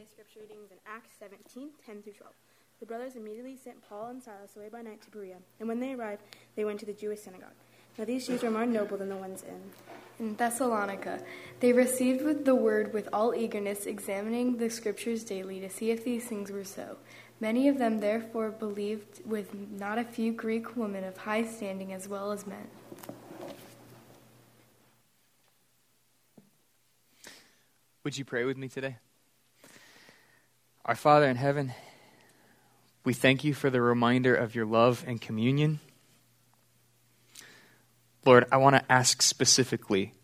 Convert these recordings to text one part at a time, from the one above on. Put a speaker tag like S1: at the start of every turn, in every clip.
S1: Today's scripture reading is in Acts 17, 10 through 12. The brothers immediately sent Paul and Silas away by night to Berea, and when they arrived, they went to the Jewish synagogue. Now these Jews were more noble than the ones in
S2: in Thessalonica. They received the word with all eagerness, examining the scriptures daily to see if these things were so. Many of them therefore believed, with not a few Greek women of high standing as well as men.
S3: Would you pray with me today? Our Father in heaven, we thank you for the reminder of your love and communion. Lord, I want to ask specifically.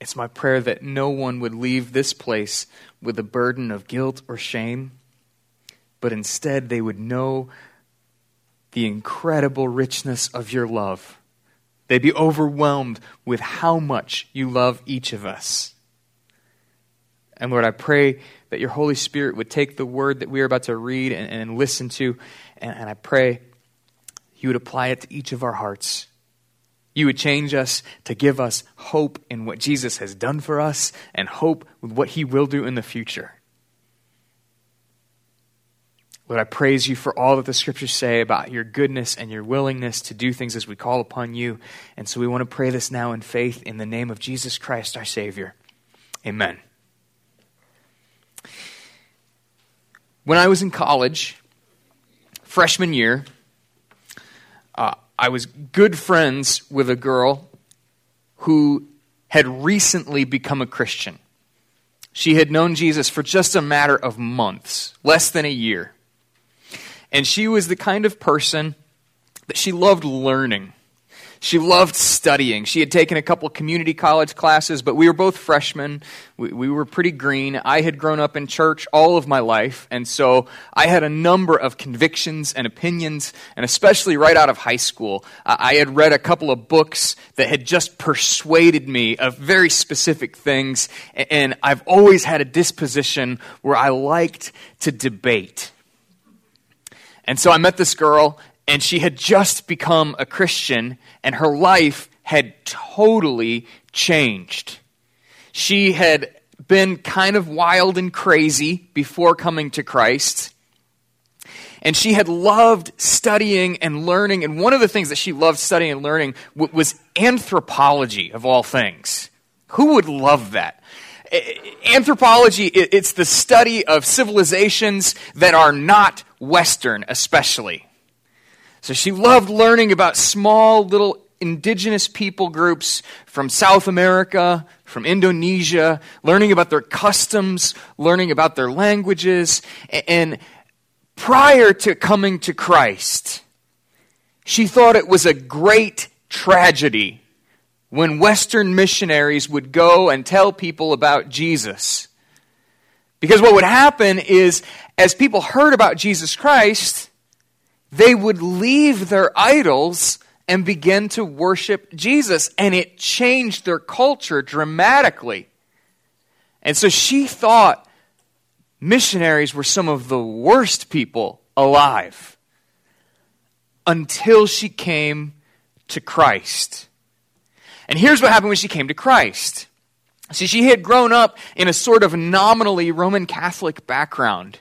S3: It's my prayer that no one would leave this place with a burden of guilt or shame, but instead they would know the incredible richness of your love. They'd be overwhelmed with how much you love each of us. And Lord, I pray that your Holy Spirit would take the word that we are about to read and, and listen to, and, and I pray you would apply it to each of our hearts. You would change us to give us hope in what Jesus has done for us and hope with what he will do in the future. Lord, I praise you for all that the scriptures say about your goodness and your willingness to do things as we call upon you. And so we want to pray this now in faith in the name of Jesus Christ, our Savior. Amen. When I was in college, freshman year, uh, I was good friends with a girl who had recently become a Christian. She had known Jesus for just a matter of months, less than a year. And she was the kind of person that she loved learning. She loved studying. She had taken a couple community college classes, but we were both freshmen. We, we, were pretty green. I had grown up in church all of my life, and so I had a number of convictions and opinions, and especially right out of high school, I had read a couple of books that had just persuaded me of very specific things, and I've always had a disposition where I liked to debate. And so I met this girl, and she had just become a Christian, and her life had totally changed. She had been kind of wild and crazy before coming to Christ. And she had loved studying and learning. And one of the things that she loved studying and learning was anthropology, of all things. Who would love that? Anthropology, it's the study of civilizations that are not Western, especially. So she loved learning about small little indigenous people groups from South America, from Indonesia, learning about their customs, learning about their languages. And prior to coming to Christ, she thought it was a great tragedy when Western missionaries would go and tell people about Jesus. Because what would happen is, as people heard about Jesus Christ, they would leave their idols and begin to worship Jesus. And it changed their culture dramatically. And so she thought missionaries were some of the worst people alive until she came to Christ. And here's what happened when she came to Christ. See, she had grown up in a sort of nominally Roman Catholic background.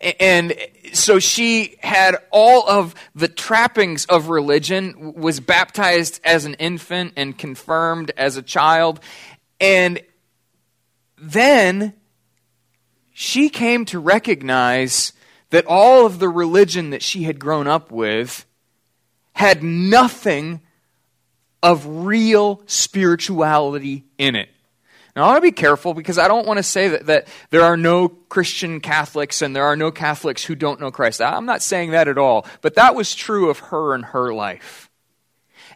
S3: And so she had all of the trappings of religion, was baptized as an infant and confirmed as a child. And then she came to recognize that all of the religion that she had grown up with had nothing of real spirituality in it. Now, I want to be careful because I don't want to say that, that there are no Christian Catholics and there are no Catholics who don't know Christ. I'm not saying that at all. But that was true of her and her life.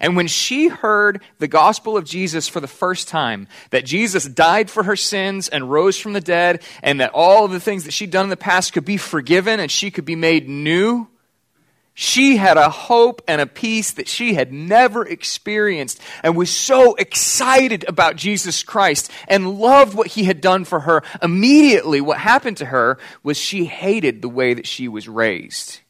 S3: And when she heard the gospel of Jesus for the first time, that Jesus died for her sins and rose from the dead, and that all of the things that she'd done in the past could be forgiven and she could be made new, she had a hope and a peace that she had never experienced and was so excited about Jesus Christ and loved what he had done for her. Immediately, what happened to her was she hated the way that she was raised.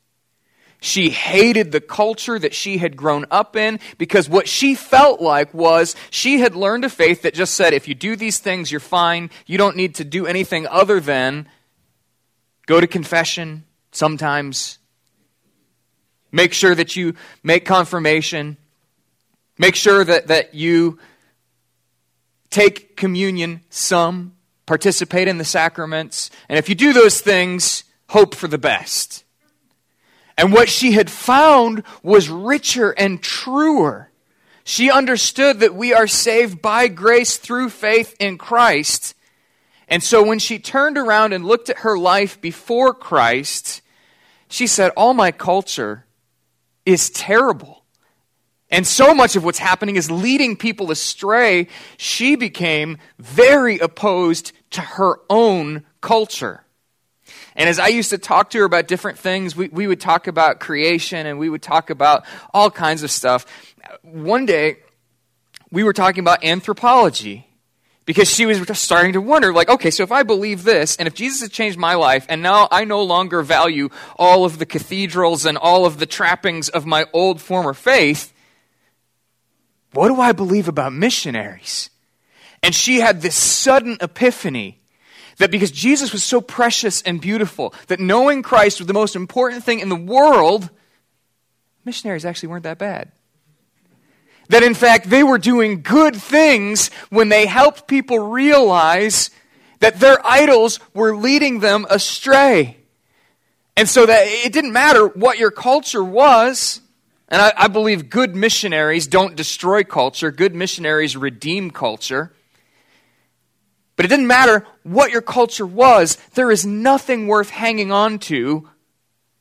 S3: She hated the culture that she had grown up in because what she felt like was she had learned a faith that just said, if you do these things, you're fine. You don't need to do anything other than go to confession sometimes, make sure that you make confirmation, make sure that, that you take communion some, participate in the sacraments, and if you do those things, hope for the best. And what she had found was richer and truer. She understood that we are saved by grace through faith in Christ. And so when she turned around and looked at her life before Christ, she said, All my culture is terrible. And so much of what's happening is leading people astray. She became very opposed to her own culture. And as I used to talk to her about different things, we, we would talk about creation and we would talk about all kinds of stuff. One day, we were talking about anthropology because she was just starting to wonder like okay so if i believe this and if jesus has changed my life and now i no longer value all of the cathedrals and all of the trappings of my old former faith what do i believe about missionaries and she had this sudden epiphany that because Jesus was so precious and beautiful, that knowing Christ was the most important thing in the world, missionaries actually weren't that bad. That in fact, they were doing good things when they helped people realize that their idols were leading them astray. And so that it didn't matter what your culture was. And I, I believe good missionaries don't destroy culture, good missionaries redeem culture. But it didn't matter what your culture was, there is nothing worth hanging on to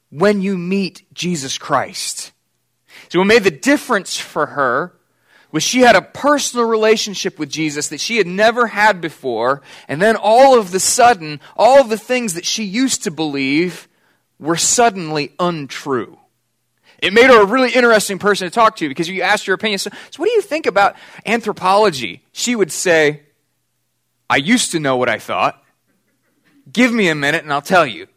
S3: when you meet Jesus Christ. So, what made the difference for her was she had a personal relationship with Jesus that she had never had before, and then all of the sudden, all of the things that she used to believe were suddenly untrue. It made her a really interesting person to talk to because you asked her opinion. So, so what do you think about anthropology? She would say, I used to know what I thought. Give me a minute and I'll tell you.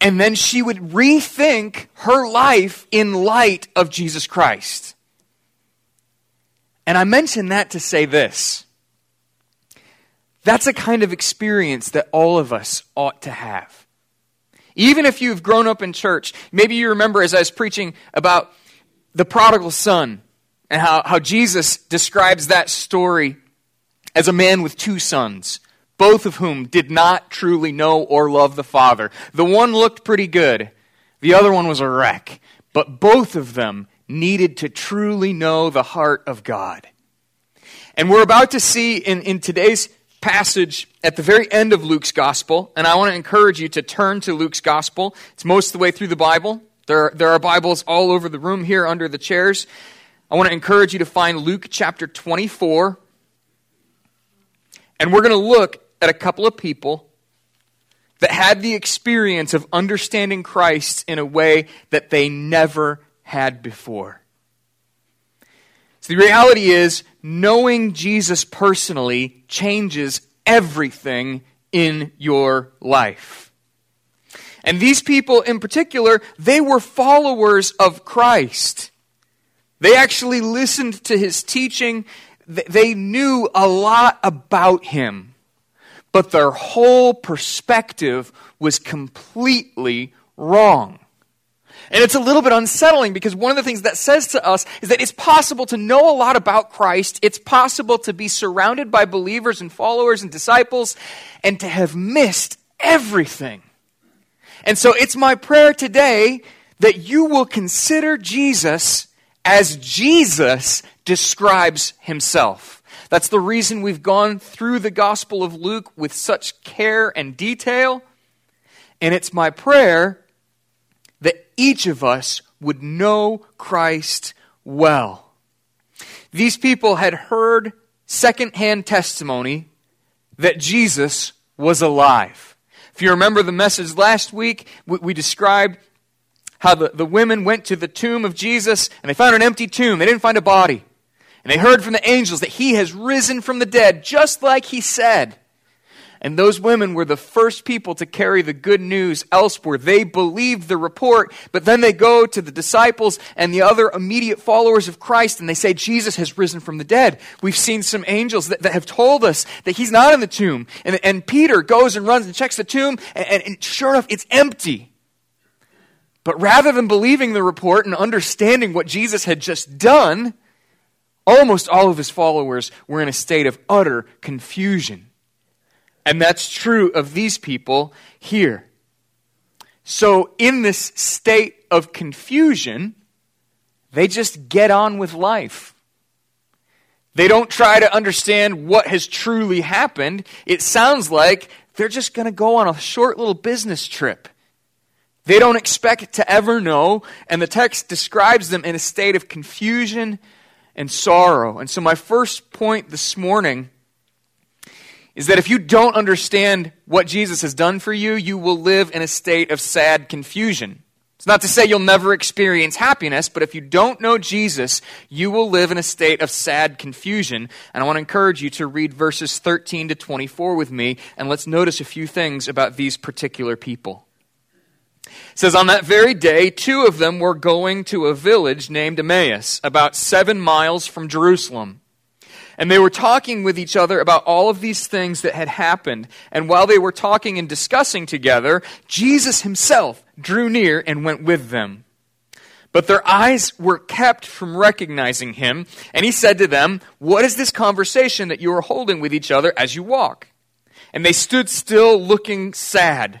S3: And then she would rethink her life in light of Jesus Christ. And I mention that to say this. That's a kind of experience that all of us ought to have. Even if you've grown up in church, maybe you remember as I was preaching about the prodigal son and how, how Jesus describes that story as a man with two sons, both of whom did not truly know or love the Father. The one looked pretty good, the other one was a wreck, but both of them needed to truly know the heart of God. And we're about to see in, in today's passage at the very end of Luke's gospel, and I want to encourage you to turn to Luke's gospel. It's most of the way through the Bible. There, there are Bibles all over the room here under the chairs. I want to encourage you to find Luke chapter 24, and we're going to look at a couple of people that had the experience of understanding Christ in a way that they never had before. So the reality is, knowing Jesus personally changes everything in your life. And these people in particular, they were followers of Christ. They actually listened to his teaching they knew a lot about him, but their whole perspective was completely wrong. And it's a little bit unsettling because one of the things that says to us is that it's possible to know a lot about Christ. It's possible to be surrounded by believers and followers and disciples and to have missed everything. And so it's my prayer today that you will consider Jesus as Jesus describes himself. That's the reason we've gone through the Gospel of Luke with such care and detail. And it's my prayer that each of us would know Christ well. These people had heard secondhand testimony that Jesus was alive. If you remember the message last week, we, we described how the, the women went to the tomb of Jesus and they found an empty tomb. They didn't find a body. And they heard from the angels that he has risen from the dead, just like he said. And those women were the first people to carry the good news elsewhere. They believed the report, but then they go to the disciples and the other immediate followers of Christ and they say, Jesus has risen from the dead. We've seen some angels that, that have told us that he's not in the tomb. And, and Peter goes and runs and checks the tomb, and, and, and sure enough, it's empty. But rather than believing the report and understanding what Jesus had just done, almost all of his followers were in a state of utter confusion. And that's true of these people here. So, in this state of confusion, they just get on with life. They don't try to understand what has truly happened. It sounds like they're just going to go on a short little business trip. They don't expect to ever know, and the text describes them in a state of confusion and sorrow. And so, my first point this morning is that if you don't understand what Jesus has done for you, you will live in a state of sad confusion. It's not to say you'll never experience happiness, but if you don't know Jesus, you will live in a state of sad confusion. And I want to encourage you to read verses 13 to 24 with me, and let's notice a few things about these particular people. It says, On that very day, two of them were going to a village named Emmaus, about seven miles from Jerusalem. And they were talking with each other about all of these things that had happened. And while they were talking and discussing together, Jesus himself drew near and went with them. But their eyes were kept from recognizing him. And he said to them, What is this conversation that you are holding with each other as you walk? And they stood still looking sad.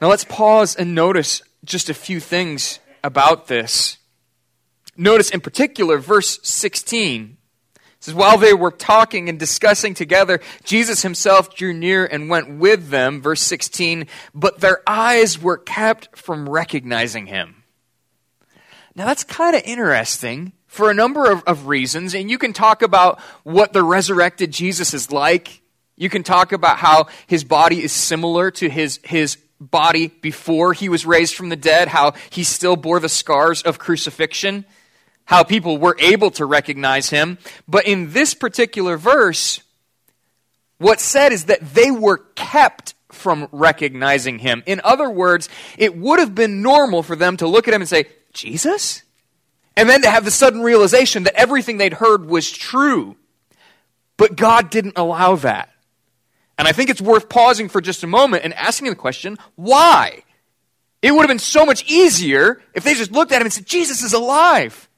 S3: Now let's pause and notice just a few things about this. Notice in particular verse 16. It says, While they were talking and discussing together, Jesus himself drew near and went with them. Verse 16, but their eyes were kept from recognizing him. Now that's kind of interesting for a number of, of reasons, and you can talk about what the resurrected Jesus is like. You can talk about how his body is similar to his, his body before he was raised from the dead, how he still bore the scars of crucifixion, how people were able to recognize him. But in this particular verse, what's said is that they were kept from recognizing him. In other words, it would have been normal for them to look at him and say, Jesus? And then to have the sudden realization that everything they'd heard was true. But God didn't allow that. And I think it's worth pausing for just a moment and asking the question, why? It would have been so much easier if they just looked at him and said, Jesus is alive.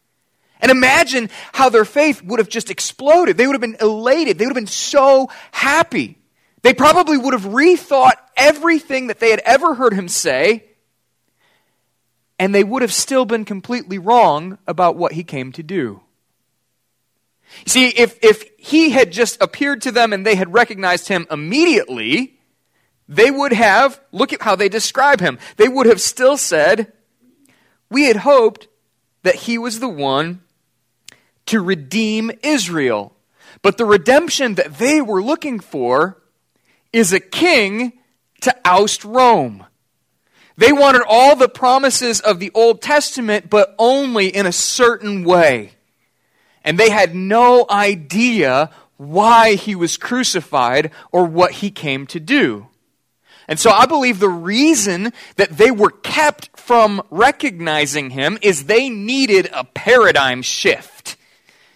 S3: And imagine how their faith would have just exploded. They would have been elated. They would have been so happy. They probably would have rethought everything that they had ever heard him say, and they would have still been completely wrong about what he came to do. See, if, if he had just appeared to them and they had recognized him immediately, they would have, look at how they describe him. They would have still said, We had hoped that he was the one to redeem Israel. But the redemption that they were looking for is a king to oust Rome. They wanted all the promises of the Old Testament, but only in a certain way and they had no idea why he was crucified or what he came to do. And so I believe the reason that they were kept from recognizing him is they needed a paradigm shift.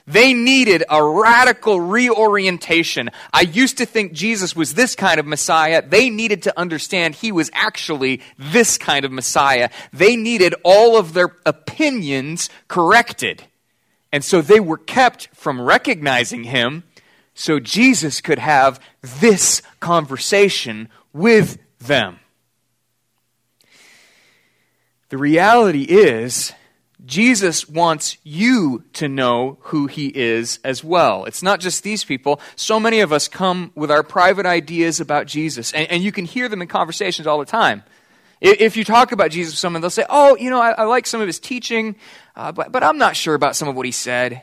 S3: They needed a radical reorientation. I used to think Jesus was this kind of Messiah. They needed to understand he was actually this kind of Messiah. They needed all of their opinions corrected. And so they were kept from recognizing him so Jesus could have this conversation with them. The reality is, Jesus wants you to know who he is as well. It's not just these people. So many of us come with our private ideas about Jesus, and, and you can hear them in conversations all the time. If you talk about Jesus with someone, they'll say, Oh, you know, I, I like some of his teaching, uh, but, but I'm not sure about some of what he said.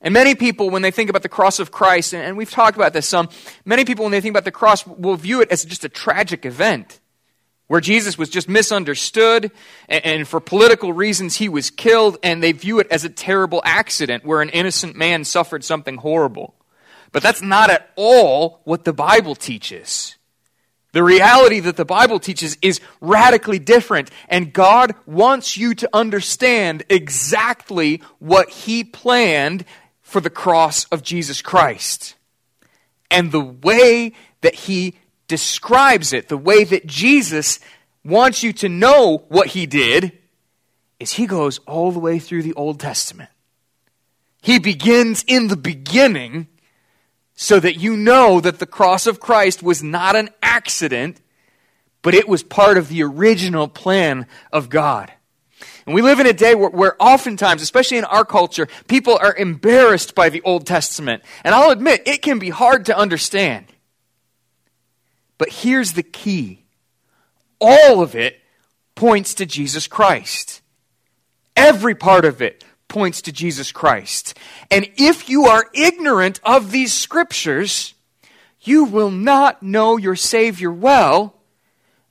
S3: And many people, when they think about the cross of Christ, and, and we've talked about this some, many people, when they think about the cross, will view it as just a tragic event where Jesus was just misunderstood, and, and, for political reasons he was killed, and they view it as a terrible accident where an innocent man suffered something horrible. But that's not at all what the Bible teaches. The reality that the Bible teaches is radically different, and God wants you to understand exactly what He planned for the cross of Jesus Christ. And the way that He describes it, the way that Jesus wants you to know what he did, is he goes all the way through the Old Testament. He begins in the beginning so that you know that the cross of Christ was not an accident, but it was part of the original plan of God. And we live in a day where, where, oftentimes, especially in our culture, people are embarrassed by the Old Testament. And I'll admit, it can be hard to understand. But here's the key all of it points to Jesus Christ. Every part of it points to Jesus Christ. And if you are ignorant of these scriptures, you will not know your Savior well,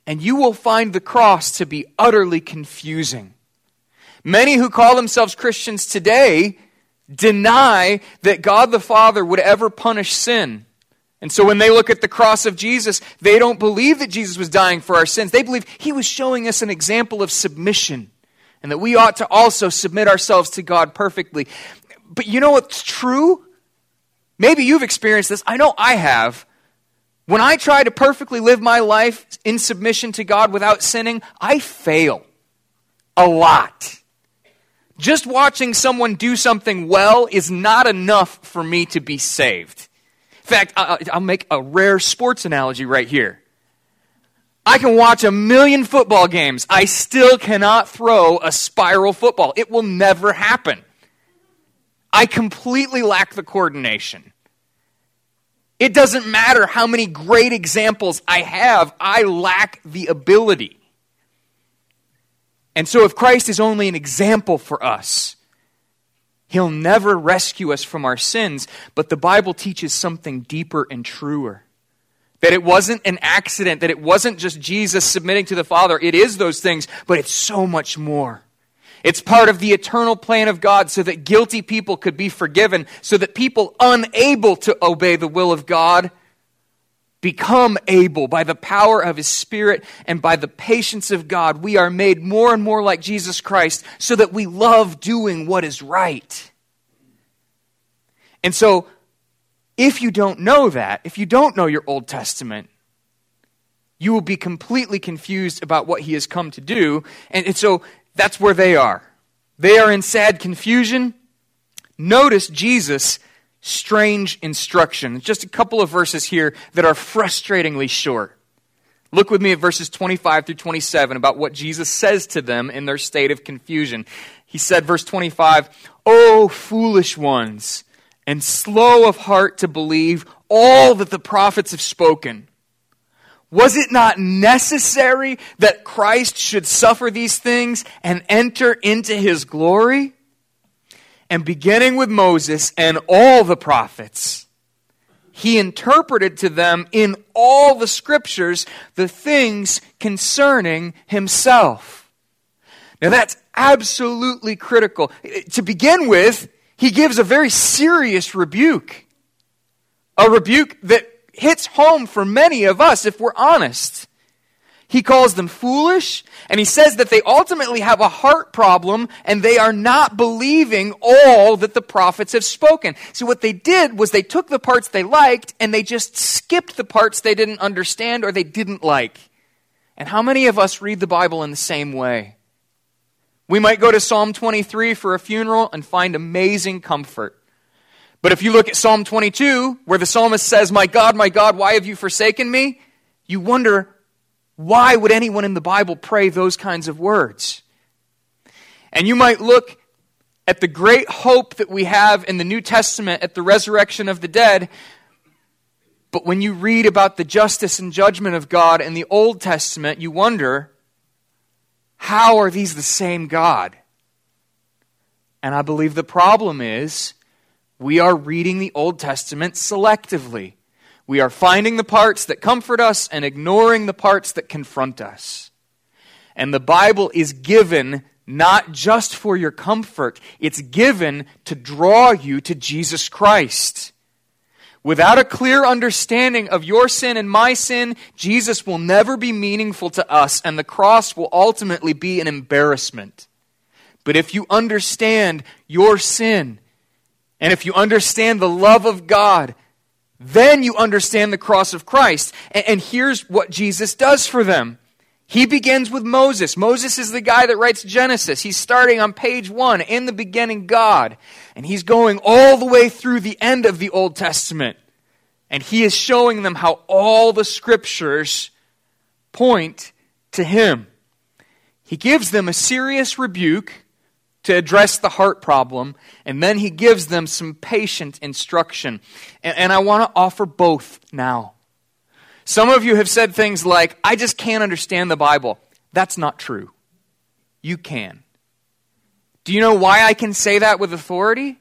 S3: and you will find the cross to be utterly confusing. Many who call themselves Christians today deny that God the Father would ever punish sin. And so when they look at the cross of Jesus, they don't believe that Jesus was dying for our sins. They believe he was showing us an example of submission and that we ought to also submit ourselves to God perfectly. But you know what's true? Maybe you've experienced this. I know I have. When I try to perfectly live my life in submission to God without sinning, I fail a lot. Just watching someone do something well is not enough for me to be saved. In fact, I'll make a rare sports analogy right here. I can watch a million football games. I still cannot throw a spiral football. It will never happen. I completely lack the coordination. It doesn't matter how many great examples I have, I lack the ability. And so, if Christ is only an example for us, He'll never rescue us from our sins, but the Bible teaches something deeper and truer. That it wasn't an accident, that it wasn't just Jesus submitting to the Father. It is those things, but it's so much more. It's part of the eternal plan of God so that guilty people could be forgiven, so that people unable to obey the will of God become able by the power of His Spirit and by the patience of God. We are made more and more like Jesus Christ so that we love doing what is right. And so, if you don't know that, if you don't know your Old Testament, you will be completely confused about what He has come to do. And, and so, that's where they are. They are in sad confusion. Notice Jesus strange instruction. Just a couple of verses here that are frustratingly short. Look with me at verses 25 through 27 about what Jesus says to them in their state of confusion. He said, verse 25, O foolish ones, and slow of heart to believe all that the prophets have spoken. Was it not necessary that Christ should suffer these things and enter into his glory? and beginning with Moses and all the prophets, he interpreted to them in all the scriptures the things concerning himself. Now that's absolutely critical. To begin with, he gives a very serious rebuke. A rebuke that hits home for many of us if we're honest. He calls them foolish, and he says that they ultimately have a heart problem and they are not believing all that the prophets have spoken. So, what they did was they took the parts they liked and they just skipped the parts they didn't understand or they didn't like. And how many of us read the Bible in the same way? We might go to Psalm 23 for a funeral and find amazing comfort. But if you look at Psalm 22, where the psalmist says, My God, my God, why have you forsaken me? You wonder, why would anyone in the Bible pray those kinds of words? And you might look at the great hope that we have in the New Testament at the resurrection of the dead, but when you read about the justice and judgment of God in the Old Testament, you wonder, how are these the same God? And I believe the problem is we are reading the Old Testament selectively. We are finding the parts that comfort us and ignoring the parts that confront us. And the Bible is given not just for your comfort, it's given to draw you to Jesus Christ. Without a clear understanding of your sin and my sin, Jesus will never be meaningful to us, and the cross will ultimately be an embarrassment. But if you understand your sin, and if you understand the love of God, then you understand the cross of Christ. And, here's what Jesus does for them. He begins with Moses. Moses is the guy that writes Genesis. He's starting on page one, in the beginning, God. And he's going all the way through the end of the Old Testament. And he is showing them how all the scriptures point to him. He gives them a serious rebuke to address the heart problem, and then he gives them some patient instruction. And, and I want to offer both now. Some of you have said things like, I just can't understand the Bible. That's not true. You can. Do you know why I can say that with authority?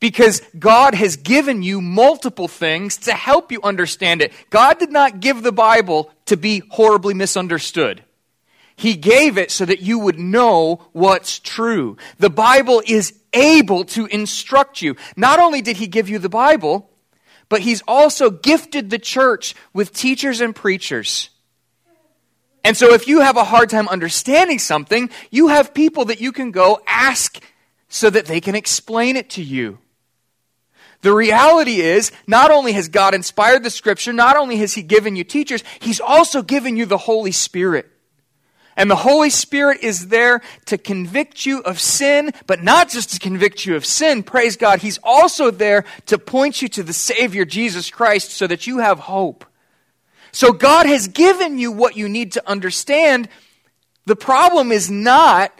S3: Because God has given you multiple things to help you understand it. God did not give the Bible to be horribly misunderstood. He gave it so that you would know what's true. The Bible is able to instruct you. Not only did He give you the Bible, but He's also gifted the church with teachers and preachers. And so if you have a hard time understanding something, you have people that you can go ask so that they can explain it to you. The reality is, not only has God inspired the scripture, not only has He given you teachers, He's also given you the Holy Spirit. And the Holy Spirit is there to convict you of sin, but not just to convict you of sin, praise God. He's also there to point you to the Savior, Jesus Christ, so that you have hope. So God has given you what you need to understand. The problem is not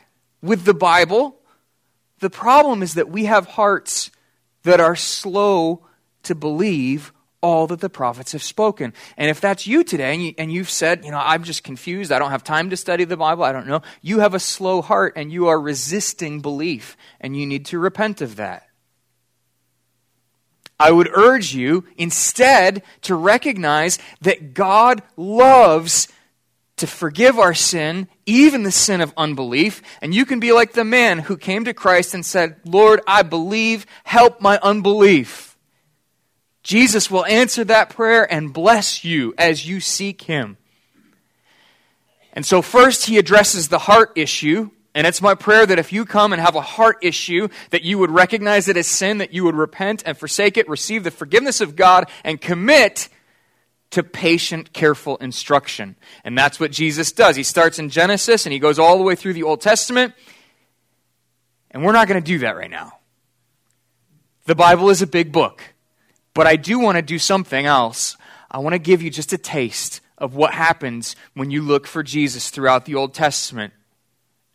S3: with the Bible. The problem is that we have hearts that are slow to believe all that the prophets have spoken. And if that's you today and, you, and you've said, you know, I'm just confused, I don't have time to study the Bible, I don't know, you have a slow heart and you are resisting belief, and you need to repent of that. I would urge you instead to recognize that God loves to forgive our sin, even the sin of unbelief. And you can be like the man who came to Christ and said, Lord, I believe, help my unbelief. Jesus will answer that prayer and bless you as you seek Him. And so, first, He addresses the heart issue. And it's my prayer that if you come and have a heart issue, that you would recognize it as sin, that you would repent and forsake it, receive the forgiveness of God, and commit to patient, careful instruction. And that's what Jesus does. He starts in Genesis and he goes all the way through the Old Testament. And we're not going to do that right now. The Bible is a big book. But I do want to do something else. I want to give you just a taste of what happens when you look for Jesus throughout the Old Testament.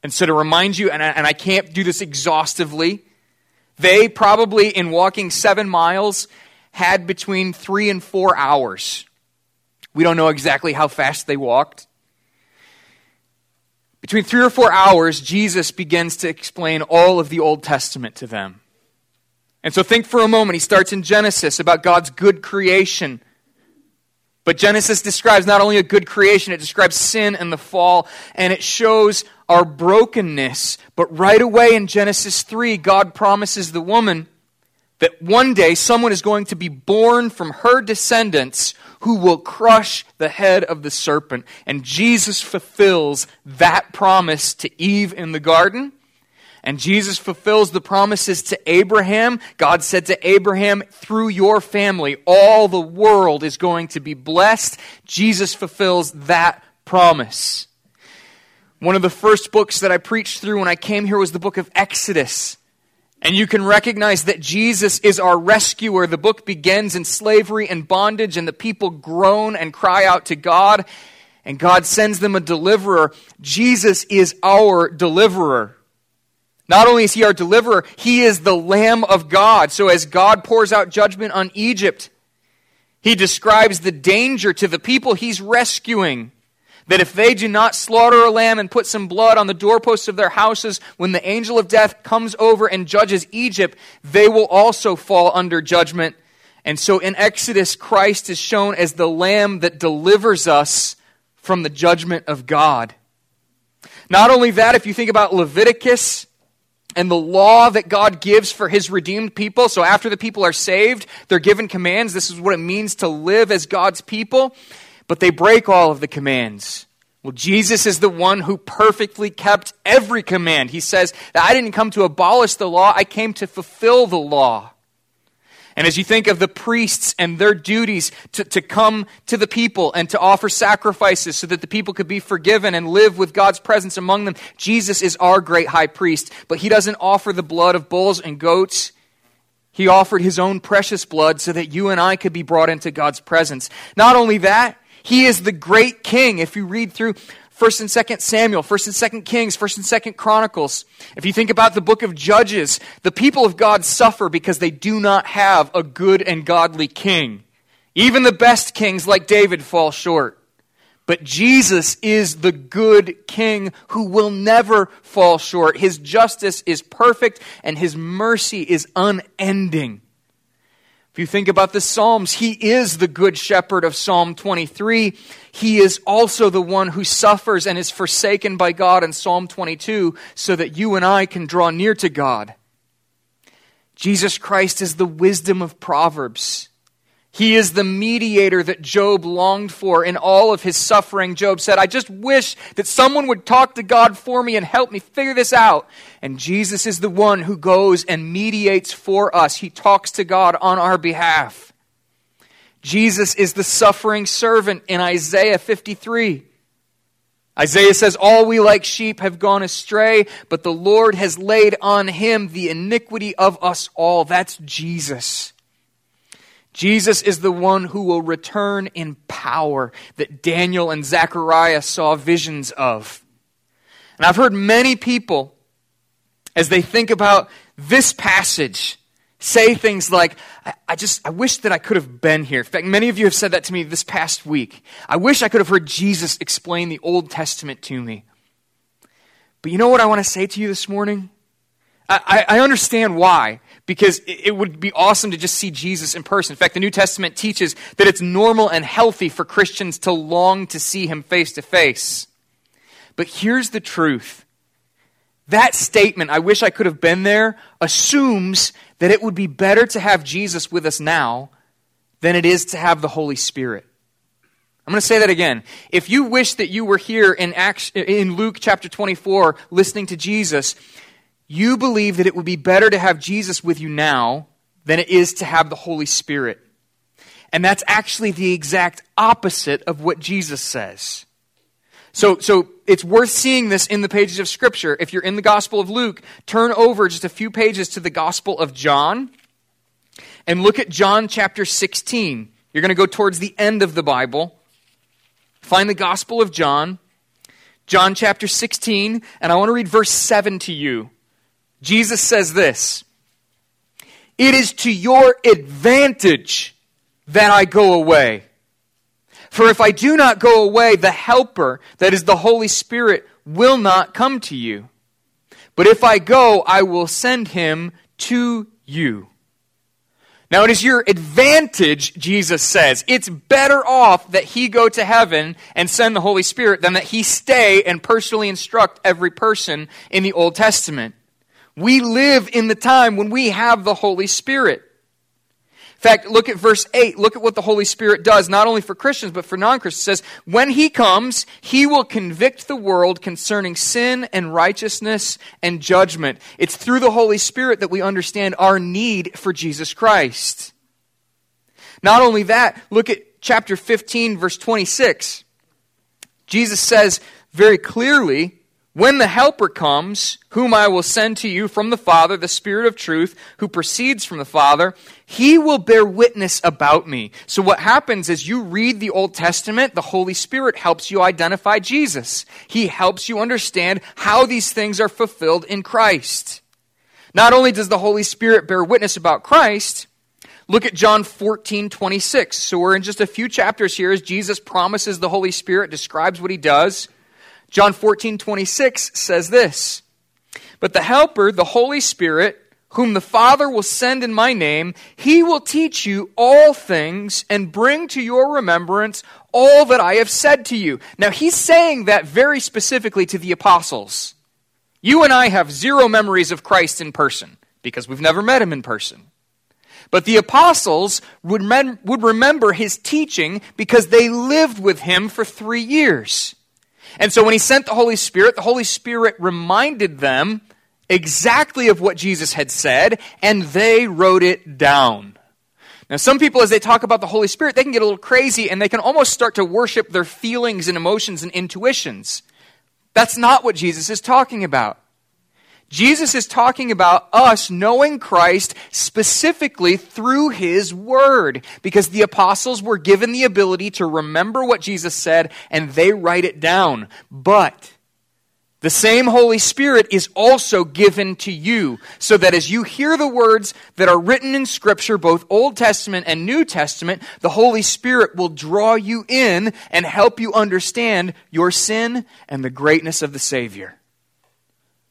S3: And so, to remind you, and I, and I can't do this exhaustively, they probably, in walking seven miles, had between three and four hours. We don't know exactly how fast they walked. Between three or four hours, Jesus begins to explain all of the Old Testament to them. And so think for a moment. He starts in Genesis about God's good creation. But Genesis describes not only a good creation, it describes sin and the fall, and it shows our brokenness. But right away in Genesis 3, God promises the woman that one day someone is going to be born from her descendants who will crush the head of the serpent. And Jesus fulfills that promise to Eve in the garden. And Jesus fulfills the promises to Abraham. God said to Abraham, through your family, all the world is going to be blessed. Jesus fulfills that promise. One of the first books that I preached through when I came here was the book of Exodus. And you can recognize that Jesus is our rescuer. The book begins in slavery and bondage, and the people groan and cry out to God, and God sends them a deliverer. Jesus is our deliverer. Not only is he our deliverer, he is the Lamb of God. So as God pours out judgment on Egypt, he describes the danger to the people he's rescuing that if they do not slaughter a lamb and put some blood on the doorposts of their houses, when the angel of death comes over and judges Egypt, they will also fall under judgment. And so in Exodus, Christ is shown as the lamb that delivers us from the judgment of God. Not only that, if you think about Leviticus, and the law that God gives for his redeemed people. So after the people are saved, they're given commands. This is what it means to live as God's people but they break all of the commands. Well, Jesus is the one who perfectly kept every command. He says that I didn't come to abolish the law, I came to fulfill the law. And as you think of the priests and their duties to, to come to the people and to offer sacrifices so that the people could be forgiven and live with God's presence among them, Jesus is our great high priest. But he doesn't offer the blood of bulls and goats. He offered his own precious blood so that you and I could be brought into God's presence. Not only that, he is the great king. If you read through 1st and 2nd Samuel, 1st and 2nd Kings, 1st and 2nd Chronicles, if you think about the book of Judges, the people of God suffer because they do not have a good and godly king. Even the best kings like David fall short. But Jesus is the good king who will never fall short. His justice is perfect and his mercy is unending. If you think about the Psalms, he is the good shepherd of Psalm 23. He is also the one who suffers and is forsaken by God in Psalm 22 so that you and I can draw near to God. Jesus Christ is the wisdom of Proverbs. He is the mediator that Job longed for in all of his suffering. Job said, I just wish that someone would talk to God for me and help me figure this out. And Jesus is the one who goes and mediates for us. He talks to God on our behalf. Jesus is the suffering servant in Isaiah 53. Isaiah says, All we like sheep have gone astray, but the Lord has laid on him the iniquity of us all. That's Jesus. Jesus is the one who will return in power that Daniel and Zechariah saw visions of. And I've heard many people, as they think about this passage, say things like, I, I, just, I wish that I could have been here. In fact, many of you have said that to me this past week. I wish I could have heard Jesus explain the Old Testament to me. But you know what I want to say to you this morning? I, I understand why because it would be awesome to just see Jesus in person. In fact, the New Testament teaches that it's normal and healthy for Christians to long to see him face to face. But here's the truth that statement, I wish I could have been there, assumes that it would be better to have Jesus with us now than it is to have the Holy Spirit. I'm going to say that again. If you wish that you were here in, Acts, in Luke chapter 24 listening to Jesus, you believe that it would be better to have Jesus with you now than it is to have the Holy Spirit. And that's actually the exact opposite of what Jesus says. So, so it's worth seeing this in the pages of Scripture. If you're in the Gospel of Luke, turn over just a few pages to the Gospel of John and look at John chapter 16. You're going to go towards the end of the Bible. Find the Gospel of John, John chapter 16, and I want to read verse 7 to you. Jesus says this It is to your advantage that I go away. For if I do not go away, the Helper, that is the Holy Spirit, will not come to you. But if I go, I will send him to you. Now, it is your advantage, Jesus says. It's better off that he go to heaven and send the Holy Spirit than that he stay and personally instruct every person in the Old Testament. We live in the time when we have the Holy Spirit. In fact, look at verse 8. Look at what the Holy Spirit does, not only for Christians, but for non Christians. It says, When he comes, he will convict the world concerning sin and righteousness and judgment. It's through the Holy Spirit that we understand our need for Jesus Christ. Not only that, look at chapter 15, verse 26. Jesus says very clearly, when the Helper comes, whom I will send to you from the Father, the Spirit of truth, who proceeds from the Father, he will bear witness about me. So, what happens is you read the Old Testament, the Holy Spirit helps you identify Jesus. He helps you understand how these things are fulfilled in Christ. Not only does the Holy Spirit bear witness about Christ, look at John 14, 26. So, we're in just a few chapters here as Jesus promises the Holy Spirit, describes what he does. John 14, 26 says this But the Helper, the Holy Spirit, whom the Father will send in my name, he will teach you all things and bring to your remembrance all that I have said to you. Now, he's saying that very specifically to the apostles. You and I have zero memories of Christ in person because we've never met him in person. But the apostles would, would remember his teaching because they lived with him for three years. And so when he sent the Holy Spirit, the Holy Spirit reminded them exactly of what Jesus had said, and they wrote it down. Now, some people, as they talk about the Holy Spirit, they can get a little crazy and they can almost start to worship their feelings and emotions and intuitions. That's not what Jesus is talking about. Jesus is talking about us knowing Christ specifically through His Word, because the apostles were given the ability to remember what Jesus said and they write it down. But the same Holy Spirit is also given to you, so that as you hear the words that are written in Scripture, both Old Testament and New Testament, the Holy Spirit will draw you in and help you understand your sin and the greatness of the Savior.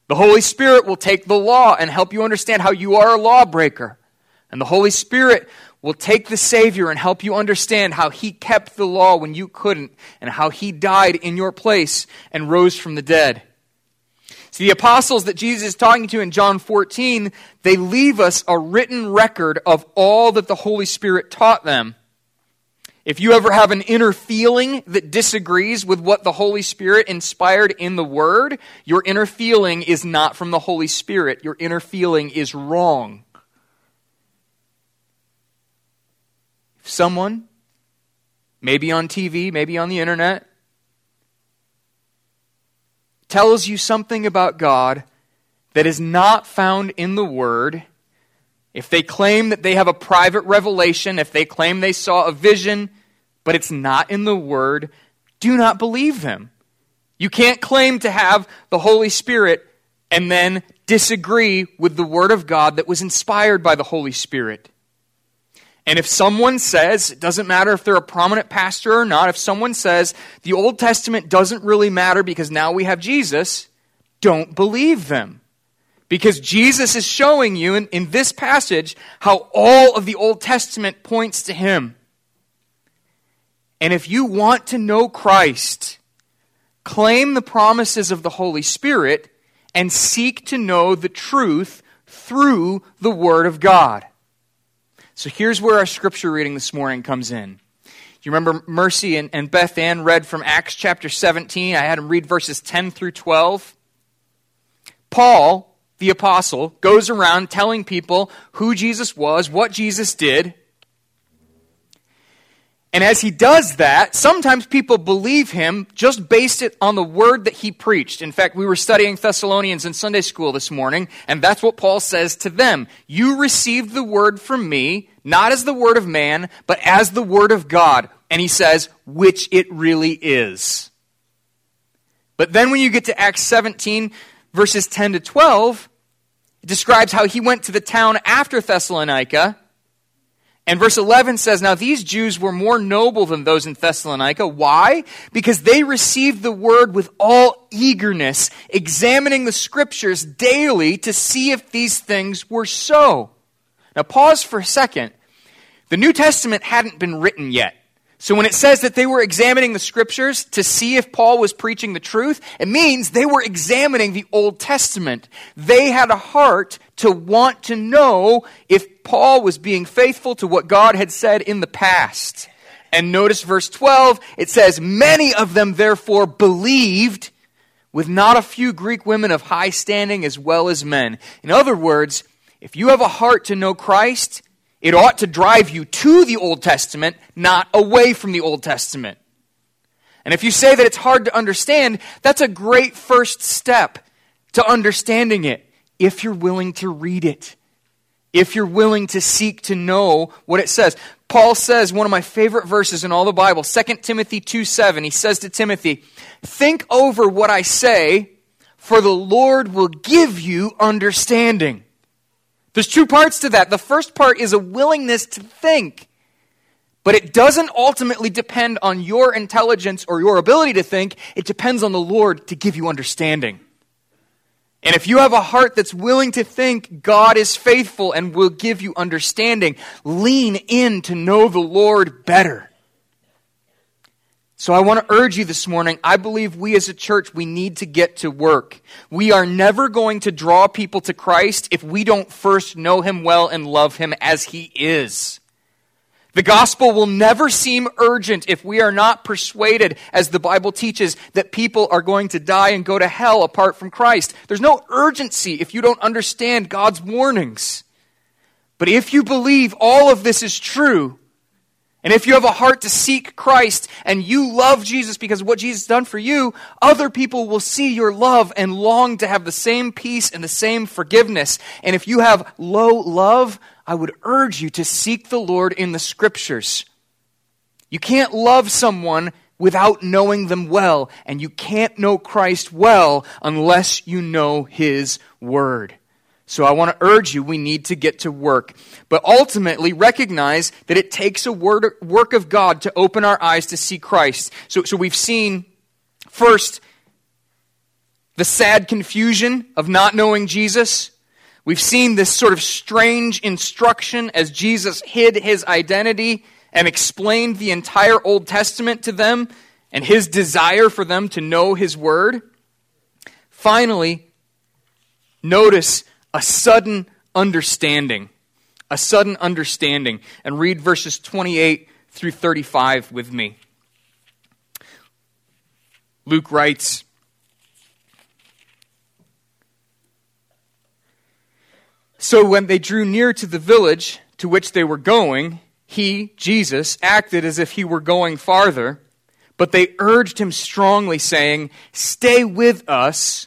S3: The Holy Spirit will take the law and help you understand how you are a lawbreaker. And the Holy Spirit will take the Savior and help you understand how He kept the law when you couldn't, and how He died in your place and rose from the dead. See, the apostles that Jesus is talking to in John 14, they leave us a written record of all that the Holy Spirit taught them. If you ever have an inner feeling that disagrees with what the Holy Spirit inspired in the Word, your inner feeling is not from the Holy Spirit. Your inner feeling is wrong. If someone, maybe on TV, maybe on the internet, tells you something about God that is not found in the Word, if they claim that they have a private revelation, if they claim they saw a vision, but it's not in the Word, do not believe them. You can't claim to have the Holy Spirit and then disagree with the Word of God that was inspired by the Holy Spirit. And if someone says, it doesn't matter if they're a prominent pastor or not, if someone says the Old Testament doesn't really matter because now we have Jesus, don't believe them. Because Jesus is showing you in, in this passage how all of the Old Testament points to Him. And if you want to know Christ, claim the promises of the Holy Spirit and seek to know the truth through the Word of God. So here's where our scripture reading this morning comes in. You remember Mercy and, and Beth Ann read from Acts chapter 17? I had them read verses 10 through 12. Paul, the apostle, goes around telling people who Jesus was, what Jesus did. And as he does that, sometimes people believe him just based it on the word that he preached. In fact, we were studying Thessalonians in Sunday school this morning, and that's what Paul says to them. You received the word from me, not as the word of man, but as the word of God. And he says, which it really is. But then when you get to Acts 17, verses 10 to 12, it describes how he went to the town after Thessalonica. And verse 11 says, Now these Jews were more noble than those in Thessalonica. Why? Because they received the word with all eagerness, examining the scriptures daily to see if these things were so. Now pause for a second. The New Testament hadn't been written yet. So when it says that they were examining the scriptures to see if Paul was preaching the truth, it means they were examining the Old Testament. They had a heart to want to know if Paul was being faithful to what God had said in the past. And notice verse 12, it says, Many of them therefore believed, with not a few Greek women of high standing as well as men. In other words, if you have a heart to know Christ, it ought to drive you to the Old Testament, not away from the Old Testament. And if you say that it's hard to understand, that's a great first step to understanding it if you're willing to read it. If you're willing to seek to know what it says. Paul says one of my favorite verses in all the Bible, 2 Timothy 2 7. He says to Timothy, Think over what I say, for the Lord will give you understanding. There's two parts to that. The first part is a willingness to think, but it doesn't ultimately depend on your intelligence or your ability to think. It depends on the Lord to give you understanding. And if you have a heart that's willing to think God is faithful and will give you understanding, lean in to know the Lord better. So I want to urge you this morning. I believe we as a church, we need to get to work. We are never going to draw people to Christ if we don't first know him well and love him as he is. The gospel will never seem urgent if we are not persuaded, as the Bible teaches, that people are going to die and go to hell apart from Christ. There's no urgency if you don't understand God's warnings. But if you believe all of this is true, and if you have a heart to seek Christ and you love Jesus because of what Jesus has done for you, other people will see your love and long to have the same peace and the same forgiveness. And if you have low love, I would urge you to seek the Lord in the scriptures. You can't love someone without knowing them well, and you can't know Christ well unless you know His Word. So I want to urge you, we need to get to work. But ultimately, recognize that it takes a word, work of God to open our eyes to see Christ. So, so we've seen, first, the sad confusion of not knowing Jesus. We've seen this sort of strange instruction as Jesus hid his identity and explained the entire Old Testament to them and his desire for them to know his word. Finally, notice a sudden understanding. A sudden understanding. And read verses 28 through 35 with me. Luke writes, So when they drew near to the village to which they were going, he, Jesus, acted as if he were going farther, but they urged him strongly, saying, Stay with us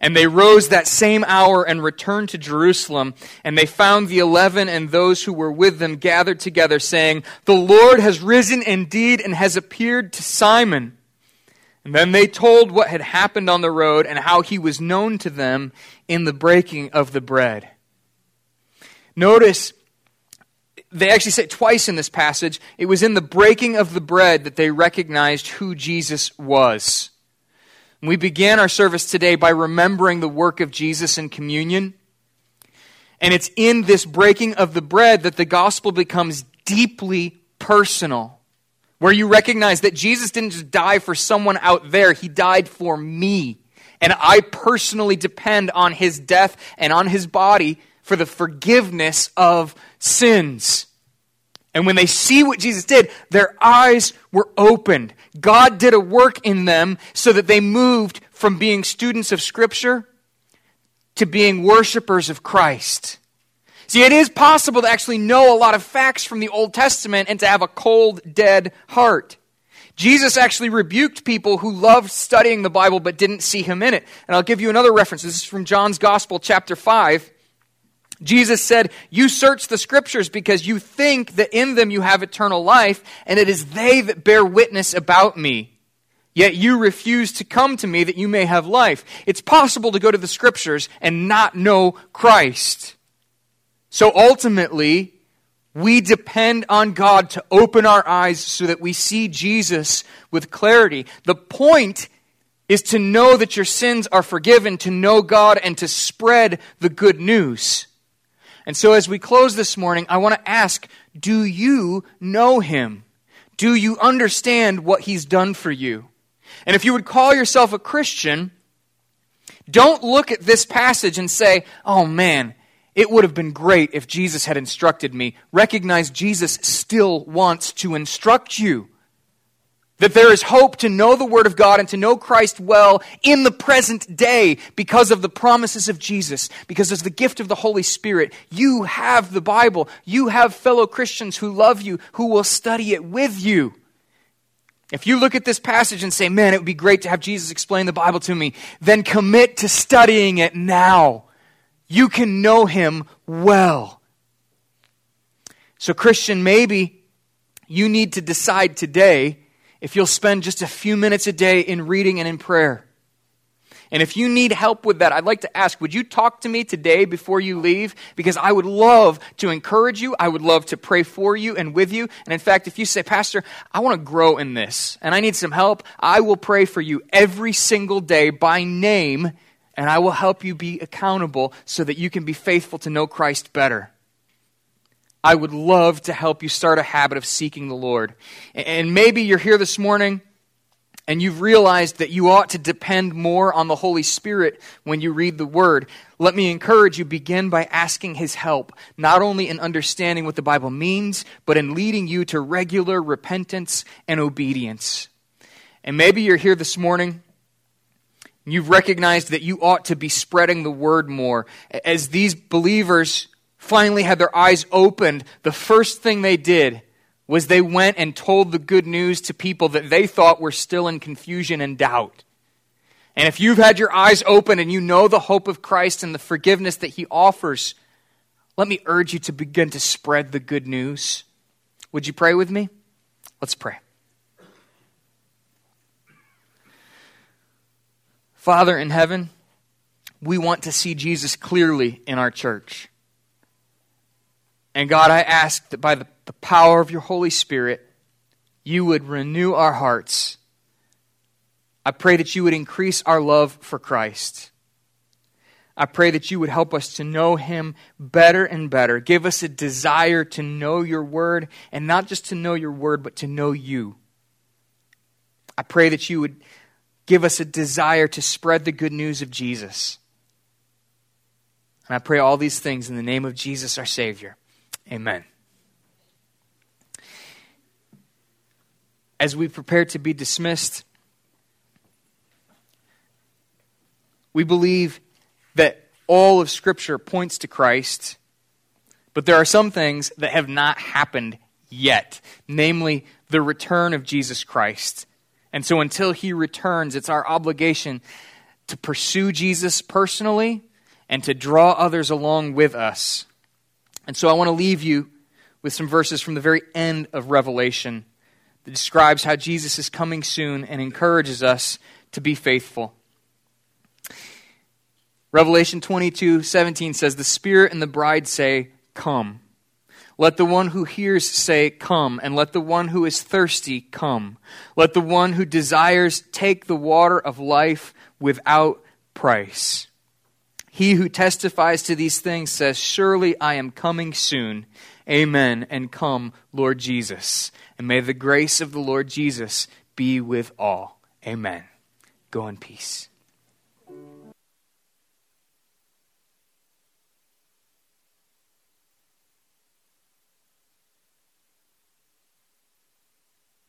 S3: And they rose that same hour and returned to Jerusalem. And they found the eleven and those who were with them gathered together, saying, The Lord has risen indeed and has appeared to Simon. And then they told what had happened on the road and how he was known to them in the breaking of the bread. Notice, they actually say twice in this passage, it was in the breaking of the bread that they recognized who Jesus was. We began our service today by remembering the work of Jesus in communion. And it's in this breaking of the bread that the gospel becomes deeply personal, where you recognize that Jesus didn't just die for someone out there, he died for me. And I personally depend on his death and on his body for the forgiveness of sins. And when they see what Jesus did, their eyes were opened. God did a work in them so that they moved from being students of Scripture to being worshipers of Christ. See, it is possible to actually know a lot of facts from the Old Testament and to have a cold, dead heart. Jesus actually rebuked people who loved studying the Bible but didn't see him in it. And I'll give you another reference. This is from John's Gospel, chapter 5. Jesus said, You search the scriptures because you think that in them you have eternal life, and it is they that bear witness about me. yet you refuse to come to me that you may have life. It's possible to go to the scriptures and not know Christ. So ultimately, we depend on God to open our eyes so that we see Jesus with clarity. The point is to know that your sins are forgiven, to know God, and to spread the good news. And so, as we close this morning, I want to ask do you know Him? Do you understand what He's done for you? And if you would call yourself a Christian, don't look at this passage and say, oh man, it would have been great if Jesus had instructed me. Recognize Jesus still wants to instruct you. That there is hope to know the Word of God and to know Christ well in the present day because of the promises of Jesus, because as the gift of the Holy Spirit, you have the Bible. You have fellow Christians who love you, who will study it with you. If you look at this passage and say, man, it would be great to have Jesus explain the Bible to me, then commit to studying it now. You can know Him well. So, Christian, maybe you need to decide today if you'll spend just a few minutes a day in reading and in prayer. And if you need help with that, I'd like to ask, would you talk to me today before you leave? Because I would love to encourage you. I would love to pray for you and with you. And in fact, if you say, Pastor, I want to grow in this and I need some help, I will pray for you every single day by name and I will help you be accountable so that you can be faithful to know Christ better. I would love to help you start a habit of seeking the Lord. And maybe you're here this morning and you've realized that you ought to depend more on the Holy Spirit when you read the Word. Let me encourage you begin by asking His help, not only in understanding what the Bible means, but in leading you to regular repentance and obedience. And maybe you're here this morning You've recognized that you ought to be spreading the word more. As these believers finally had their eyes opened, the first thing they did was they went and told the good news to people that they thought were still in confusion and doubt. And if you've had your eyes open and you know the hope of Christ and the forgiveness that he offers, let me urge you to begin to spread the good news. Would you pray with me? Let's pray. Father in heaven, we want to see Jesus clearly in our church. And God, I ask that by the, the power of your Holy Spirit, you would renew our hearts. I pray that you would increase our love for Christ. I pray that you would help us to know him better and better. Give us a desire to know your word, and not just to know your word, but to know you. I pray that you would give us a desire to spread the good news of Jesus. And I pray all these things in the name of Jesus, our Savior. Amen. As we prepare to be dismissed, we believe that all of Scripture points to Christ, but there are some things that have not happened yet, namely the return of Jesus Christ. And so until he returns, it's our obligation to pursue Jesus personally and to draw others along with us. And so I want to leave you with some verses from the very end of Revelation that describes how Jesus is coming soon and encourages us to be faithful. Revelation 22 17 says, The Spirit and the bride say, Come. Let the one who hears say, Come, and let the one who is thirsty come. Let the one who desires take the water of life without price. He who testifies to these things says, Surely I am coming soon. Amen. And come, Lord Jesus. And may the grace of the Lord Jesus be with all. Amen. Go in peace.